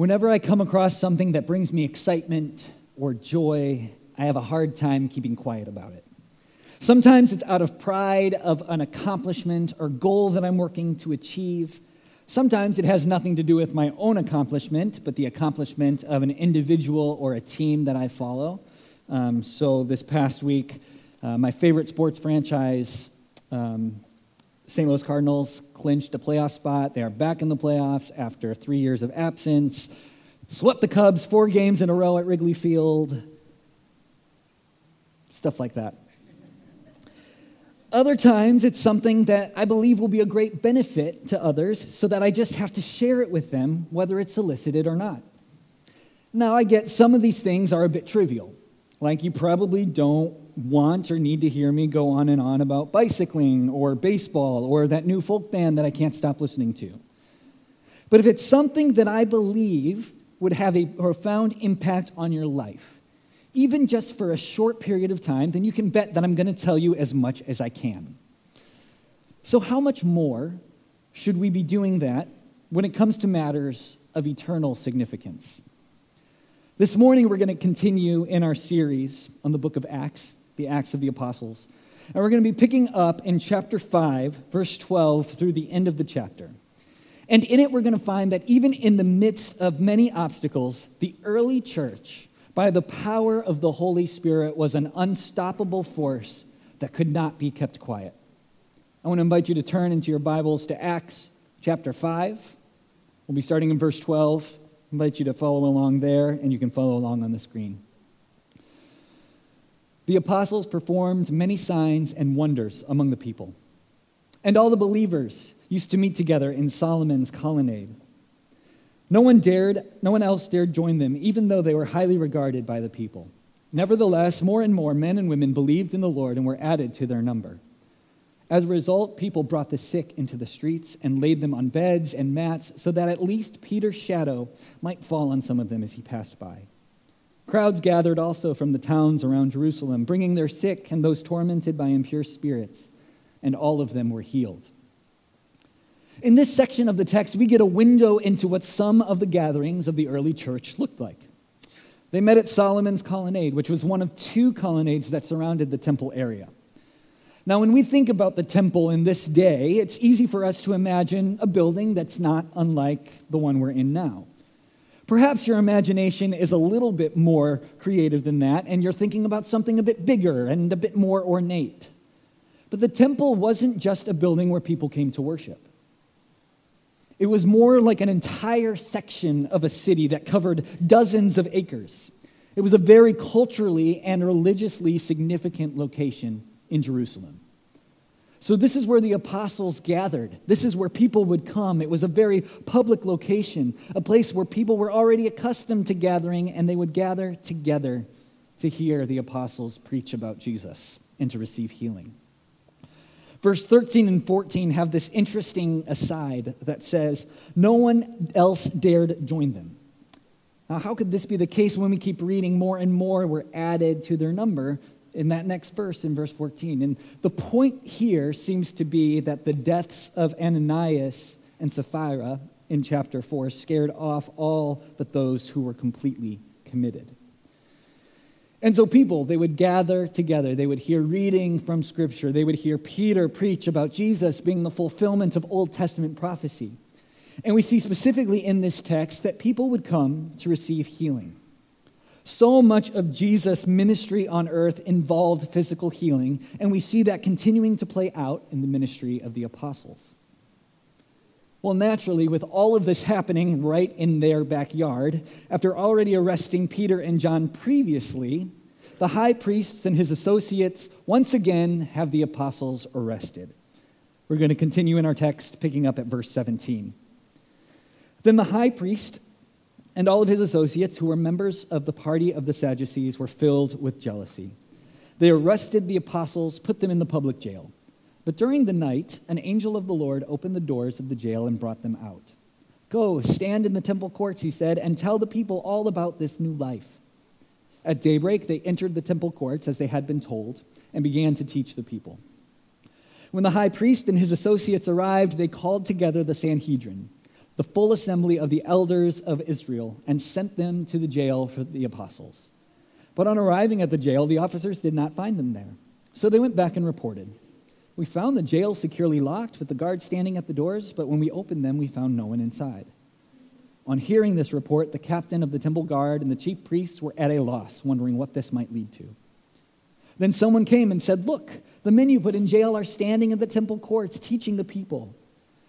Whenever I come across something that brings me excitement or joy, I have a hard time keeping quiet about it. Sometimes it's out of pride of an accomplishment or goal that I'm working to achieve. Sometimes it has nothing to do with my own accomplishment, but the accomplishment of an individual or a team that I follow. Um, so this past week, uh, my favorite sports franchise, um, St. Louis Cardinals, clinched a playoff spot. They are back in the playoffs after three years of absence. Swept the Cubs four games in a row at Wrigley Field. Stuff like that. Other times, it's something that I believe will be a great benefit to others, so that I just have to share it with them, whether it's solicited or not. Now, I get some of these things are a bit trivial. Like, you probably don't want or need to hear me go on and on about bicycling or baseball or that new folk band that I can't stop listening to. But if it's something that I believe would have a profound impact on your life, even just for a short period of time, then you can bet that I'm going to tell you as much as I can. So, how much more should we be doing that when it comes to matters of eternal significance? This morning, we're going to continue in our series on the book of Acts, the Acts of the Apostles. And we're going to be picking up in chapter 5, verse 12, through the end of the chapter. And in it, we're going to find that even in the midst of many obstacles, the early church by the power of the Holy Spirit was an unstoppable force that could not be kept quiet. I want to invite you to turn into your Bibles to Acts chapter 5. We'll be starting in verse 12. I invite you to follow along there, and you can follow along on the screen. The apostles performed many signs and wonders among the people, and all the believers used to meet together in Solomon's colonnade. No one dared, no one else dared join them, even though they were highly regarded by the people. Nevertheless, more and more men and women believed in the Lord and were added to their number. As a result, people brought the sick into the streets and laid them on beds and mats so that at least Peter's shadow might fall on some of them as he passed by. Crowds gathered also from the towns around Jerusalem, bringing their sick and those tormented by impure spirits, and all of them were healed. In this section of the text, we get a window into what some of the gatherings of the early church looked like. They met at Solomon's colonnade, which was one of two colonnades that surrounded the temple area. Now, when we think about the temple in this day, it's easy for us to imagine a building that's not unlike the one we're in now. Perhaps your imagination is a little bit more creative than that, and you're thinking about something a bit bigger and a bit more ornate. But the temple wasn't just a building where people came to worship. It was more like an entire section of a city that covered dozens of acres. It was a very culturally and religiously significant location in Jerusalem. So, this is where the apostles gathered. This is where people would come. It was a very public location, a place where people were already accustomed to gathering, and they would gather together to hear the apostles preach about Jesus and to receive healing. Verse 13 and 14 have this interesting aside that says, No one else dared join them. Now, how could this be the case when we keep reading more and more were added to their number in that next verse, in verse 14? And the point here seems to be that the deaths of Ananias and Sapphira in chapter 4 scared off all but those who were completely committed. And so people, they would gather together. They would hear reading from Scripture. They would hear Peter preach about Jesus being the fulfillment of Old Testament prophecy. And we see specifically in this text that people would come to receive healing. So much of Jesus' ministry on earth involved physical healing, and we see that continuing to play out in the ministry of the apostles. Well, naturally, with all of this happening right in their backyard, after already arresting Peter and John previously, the high priests and his associates once again have the apostles arrested. We're going to continue in our text, picking up at verse 17. Then the high priest and all of his associates, who were members of the party of the Sadducees, were filled with jealousy. They arrested the apostles, put them in the public jail. But during the night, an angel of the Lord opened the doors of the jail and brought them out. Go, stand in the temple courts, he said, and tell the people all about this new life. At daybreak, they entered the temple courts as they had been told and began to teach the people. When the high priest and his associates arrived, they called together the Sanhedrin, the full assembly of the elders of Israel and sent them to the jail for the apostles. But on arriving at the jail, the officers did not find them there. So they went back and reported. We found the jail securely locked with the guards standing at the doors, but when we opened them, we found no one inside. On hearing this report, the captain of the temple guard and the chief priests were at a loss, wondering what this might lead to. Then someone came and said, Look, the men you put in jail are standing in the temple courts teaching the people.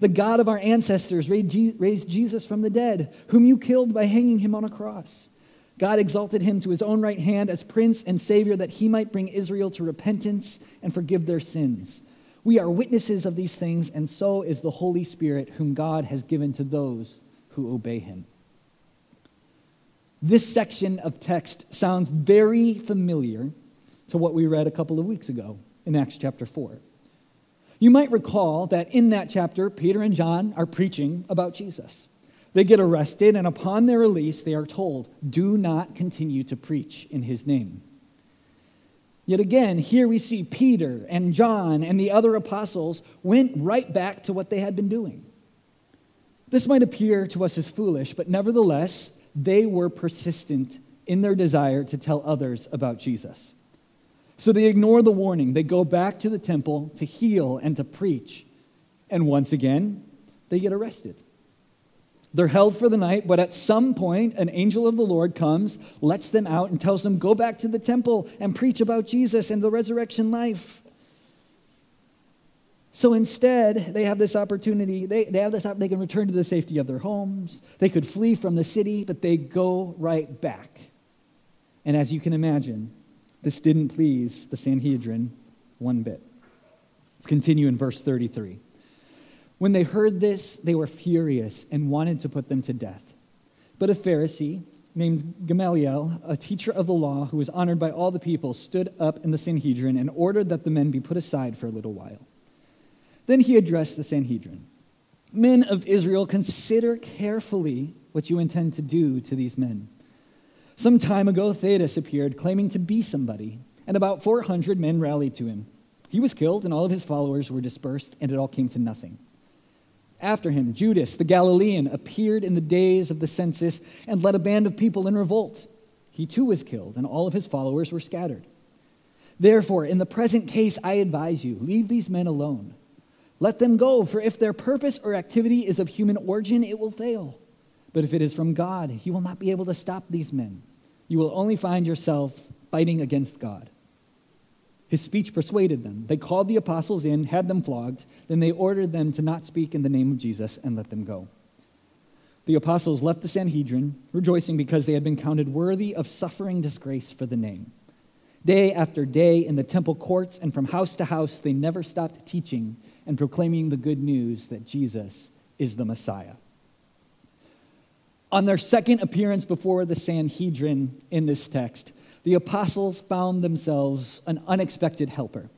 The God of our ancestors raised Jesus from the dead, whom you killed by hanging him on a cross. God exalted him to his own right hand as prince and savior that he might bring Israel to repentance and forgive their sins. We are witnesses of these things, and so is the Holy Spirit, whom God has given to those who obey him. This section of text sounds very familiar to what we read a couple of weeks ago in Acts chapter 4. You might recall that in that chapter, Peter and John are preaching about Jesus. They get arrested, and upon their release, they are told, Do not continue to preach in his name. Yet again, here we see Peter and John and the other apostles went right back to what they had been doing. This might appear to us as foolish, but nevertheless, they were persistent in their desire to tell others about Jesus. So they ignore the warning. They go back to the temple to heal and to preach. And once again, they get arrested. They're held for the night, but at some point, an angel of the Lord comes, lets them out, and tells them, Go back to the temple and preach about Jesus and the resurrection life. So instead, they have this opportunity. They, they have this they can return to the safety of their homes. They could flee from the city, but they go right back. And as you can imagine, this didn't please the Sanhedrin one bit. Let's continue in verse 33. When they heard this, they were furious and wanted to put them to death. But a Pharisee named Gamaliel, a teacher of the law who was honored by all the people, stood up in the Sanhedrin and ordered that the men be put aside for a little while. Then he addressed the Sanhedrin Men of Israel, consider carefully what you intend to do to these men. Some time ago, Theudas appeared, claiming to be somebody, and about 400 men rallied to him. He was killed, and all of his followers were dispersed, and it all came to nothing. After him, Judas the Galilean appeared in the days of the census and led a band of people in revolt. He too was killed, and all of his followers were scattered. Therefore, in the present case, I advise you leave these men alone. Let them go, for if their purpose or activity is of human origin, it will fail. But if it is from God, you will not be able to stop these men. You will only find yourselves fighting against God. His speech persuaded them. They called the apostles in, had them flogged. Then they ordered them to not speak in the name of Jesus and let them go. The apostles left the Sanhedrin, rejoicing because they had been counted worthy of suffering disgrace for the name. Day after day in the temple courts and from house to house, they never stopped teaching and proclaiming the good news that Jesus is the Messiah. On their second appearance before the Sanhedrin in this text, the apostles found themselves an unexpected helper.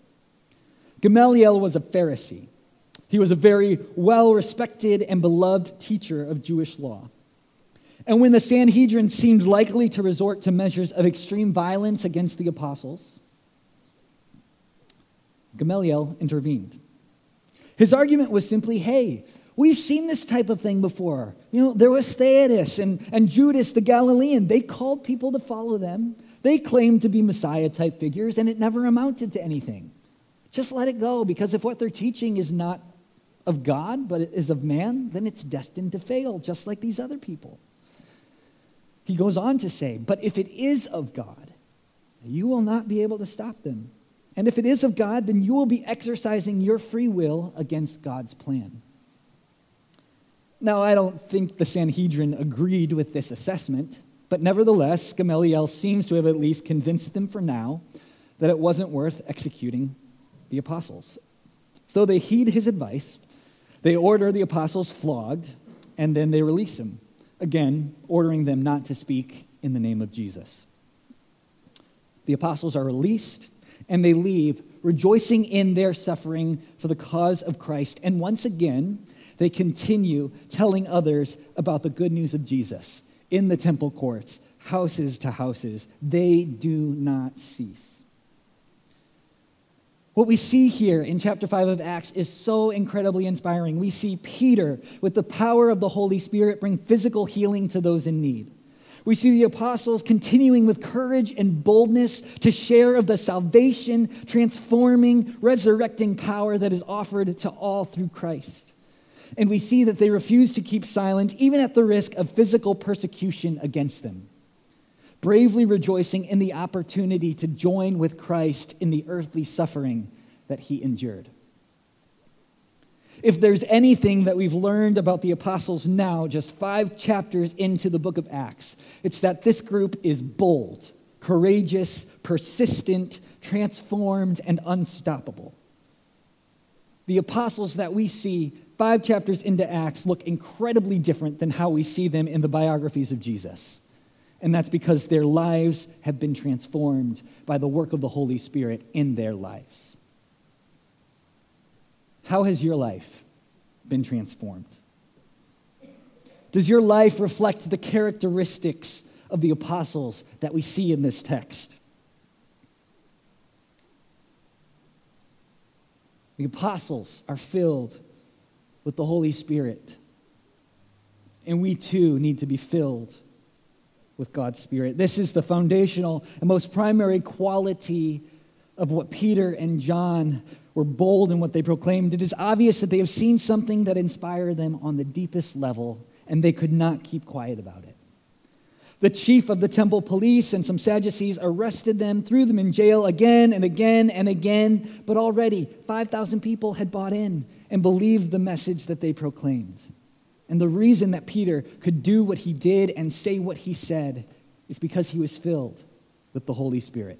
Gamaliel was a Pharisee. He was a very well respected and beloved teacher of Jewish law. And when the Sanhedrin seemed likely to resort to measures of extreme violence against the apostles, Gamaliel intervened. His argument was simply hey, We've seen this type of thing before. You know, there was Theudas and, and Judas the Galilean. They called people to follow them. They claimed to be Messiah type figures, and it never amounted to anything. Just let it go, because if what they're teaching is not of God, but it is of man, then it's destined to fail, just like these other people. He goes on to say, But if it is of God, you will not be able to stop them. And if it is of God, then you will be exercising your free will against God's plan. Now, I don't think the Sanhedrin agreed with this assessment, but nevertheless, Gamaliel seems to have at least convinced them for now that it wasn't worth executing the apostles. So they heed his advice. They order the apostles flogged, and then they release them, again, ordering them not to speak in the name of Jesus. The apostles are released and they leave, rejoicing in their suffering for the cause of Christ. And once again, they continue telling others about the good news of Jesus in the temple courts, houses to houses. They do not cease. What we see here in chapter 5 of Acts is so incredibly inspiring. We see Peter, with the power of the Holy Spirit, bring physical healing to those in need. We see the apostles continuing with courage and boldness to share of the salvation, transforming, resurrecting power that is offered to all through Christ. And we see that they refuse to keep silent, even at the risk of physical persecution against them, bravely rejoicing in the opportunity to join with Christ in the earthly suffering that he endured. If there's anything that we've learned about the apostles now, just five chapters into the book of Acts, it's that this group is bold, courageous, persistent, transformed, and unstoppable. The apostles that we see five chapters into Acts look incredibly different than how we see them in the biographies of Jesus. And that's because their lives have been transformed by the work of the Holy Spirit in their lives. How has your life been transformed? Does your life reflect the characteristics of the apostles that we see in this text? The apostles are filled with the Holy Spirit. And we too need to be filled with God's Spirit. This is the foundational and most primary quality of what Peter and John were bold in what they proclaimed, it is obvious that they have seen something that inspired them on the deepest level, and they could not keep quiet about it. The chief of the temple police and some Sadducees arrested them, threw them in jail again and again and again, but already 5,000 people had bought in and believed the message that they proclaimed. And the reason that Peter could do what he did and say what he said is because he was filled with the Holy Spirit.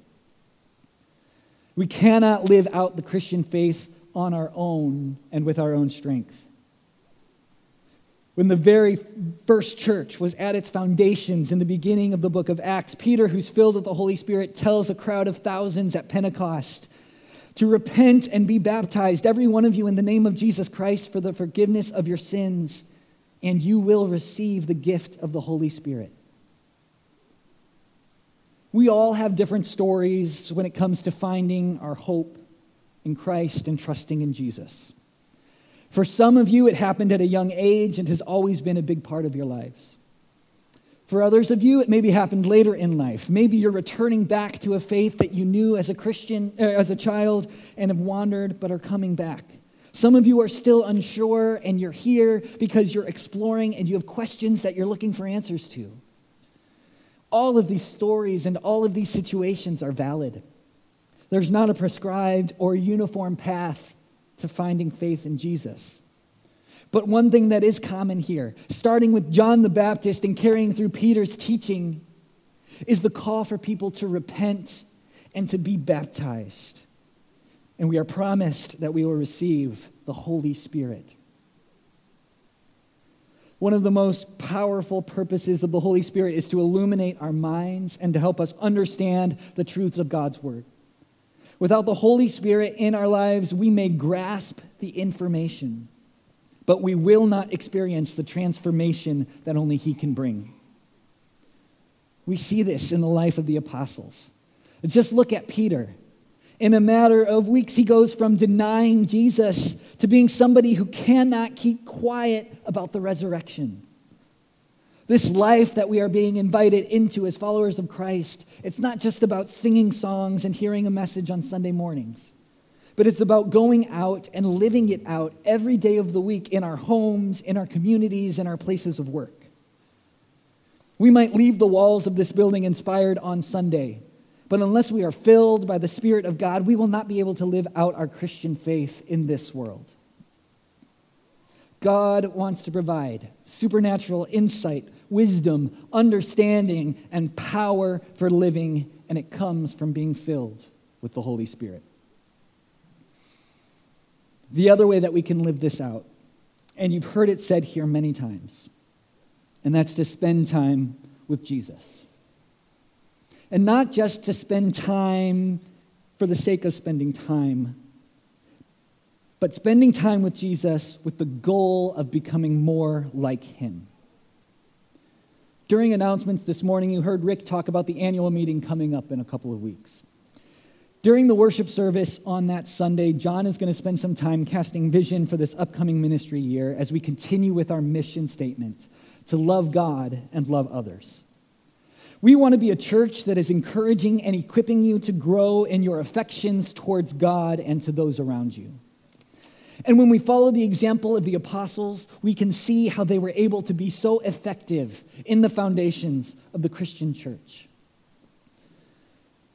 We cannot live out the Christian faith on our own and with our own strength. When the very first church was at its foundations in the beginning of the book of Acts, Peter, who's filled with the Holy Spirit, tells a crowd of thousands at Pentecost to repent and be baptized, every one of you, in the name of Jesus Christ for the forgiveness of your sins, and you will receive the gift of the Holy Spirit. We all have different stories when it comes to finding our hope in Christ and trusting in Jesus. For some of you, it happened at a young age and has always been a big part of your lives. For others of you, it maybe happened later in life. Maybe you're returning back to a faith that you knew as a Christian, uh, as a child, and have wandered but are coming back. Some of you are still unsure and you're here because you're exploring and you have questions that you're looking for answers to. All of these stories and all of these situations are valid. There's not a prescribed or uniform path to finding faith in Jesus. But one thing that is common here, starting with John the Baptist and carrying through Peter's teaching, is the call for people to repent and to be baptized. And we are promised that we will receive the Holy Spirit. One of the most powerful purposes of the Holy Spirit is to illuminate our minds and to help us understand the truths of God's Word. Without the Holy Spirit in our lives, we may grasp the information, but we will not experience the transformation that only He can bring. We see this in the life of the apostles. Just look at Peter. In a matter of weeks, he goes from denying Jesus to being somebody who cannot keep quiet about the resurrection. This life that we are being invited into as followers of Christ, it's not just about singing songs and hearing a message on Sunday mornings, but it's about going out and living it out every day of the week in our homes, in our communities, in our places of work. We might leave the walls of this building inspired on Sunday, but unless we are filled by the Spirit of God, we will not be able to live out our Christian faith in this world. God wants to provide supernatural insight, wisdom, understanding, and power for living, and it comes from being filled with the Holy Spirit. The other way that we can live this out, and you've heard it said here many times, and that's to spend time with Jesus. And not just to spend time for the sake of spending time, but spending time with Jesus with the goal of becoming more like him. During announcements this morning, you heard Rick talk about the annual meeting coming up in a couple of weeks. During the worship service on that Sunday, John is going to spend some time casting vision for this upcoming ministry year as we continue with our mission statement to love God and love others. We want to be a church that is encouraging and equipping you to grow in your affections towards God and to those around you. And when we follow the example of the apostles, we can see how they were able to be so effective in the foundations of the Christian church.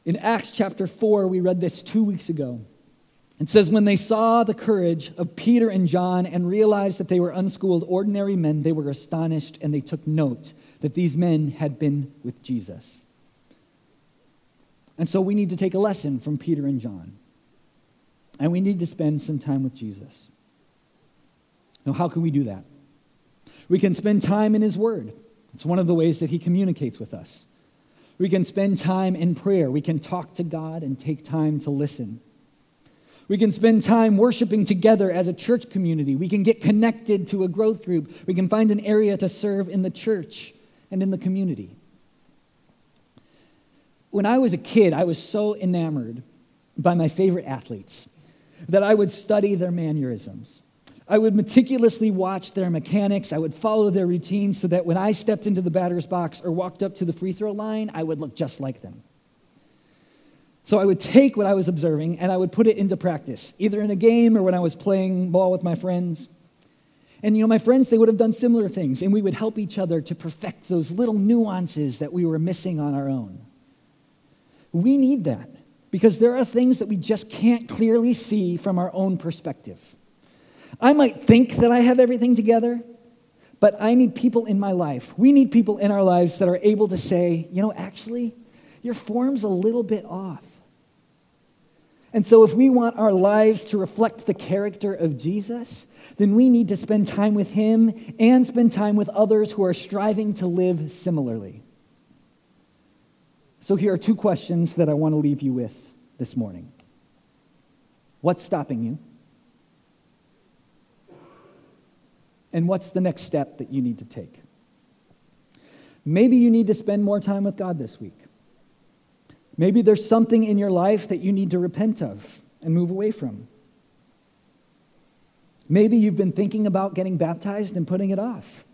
In Acts chapter 4, we read this two weeks ago. It says, When they saw the courage of Peter and John and realized that they were unschooled, ordinary men, they were astonished and they took note that these men had been with Jesus. And so we need to take a lesson from Peter and John. And we need to spend some time with Jesus. Now, how can we do that? We can spend time in His Word. It's one of the ways that He communicates with us. We can spend time in prayer. We can talk to God and take time to listen. We can spend time worshiping together as a church community. We can get connected to a growth group. We can find an area to serve in the church and in the community. When I was a kid, I was so enamored by my favorite athletes that I would study their mannerisms. I would meticulously watch their mechanics. I would follow their routines so that when I stepped into the batter's box or walked up to the free throw line, I would look just like them. So I would take what I was observing and I would put it into practice, either in a game or when I was playing ball with my friends. And you know, my friends, they would have done similar things, and we would help each other to perfect those little nuances that we were missing on our own. We need that because there are things that we just can't clearly see from our own perspective. I might think that I have everything together, but I need people in my life. We need people in our lives that are able to say, you know, actually, your form's a little bit off. And so, if we want our lives to reflect the character of Jesus, then we need to spend time with Him and spend time with others who are striving to live similarly. So, here are two questions that I want to leave you with this morning What's stopping you? And what's the next step that you need to take? Maybe you need to spend more time with God this week. Maybe there's something in your life that you need to repent of and move away from. Maybe you've been thinking about getting baptized and putting it off.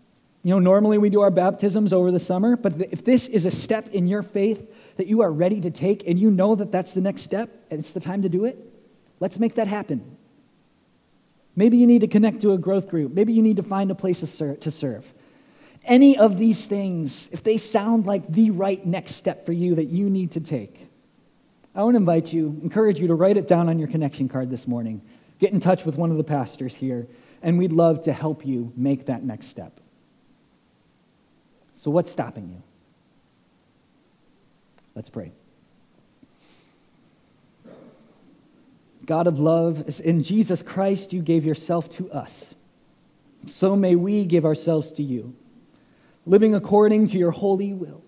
You know, normally we do our baptisms over the summer, but if this is a step in your faith that you are ready to take and you know that that's the next step and it's the time to do it, let's make that happen. Maybe you need to connect to a growth group. Maybe you need to find a place to serve. Any of these things, if they sound like the right next step for you that you need to take, I want to invite you, encourage you to write it down on your connection card this morning. Get in touch with one of the pastors here, and we'd love to help you make that next step. So, what's stopping you? Let's pray. God of love, in Jesus Christ, you gave yourself to us. So may we give ourselves to you, living according to your holy will.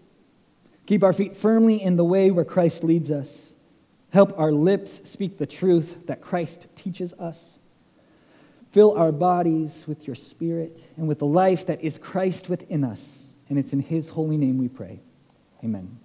Keep our feet firmly in the way where Christ leads us. Help our lips speak the truth that Christ teaches us. Fill our bodies with your spirit and with the life that is Christ within us. And it's in his holy name we pray. Amen.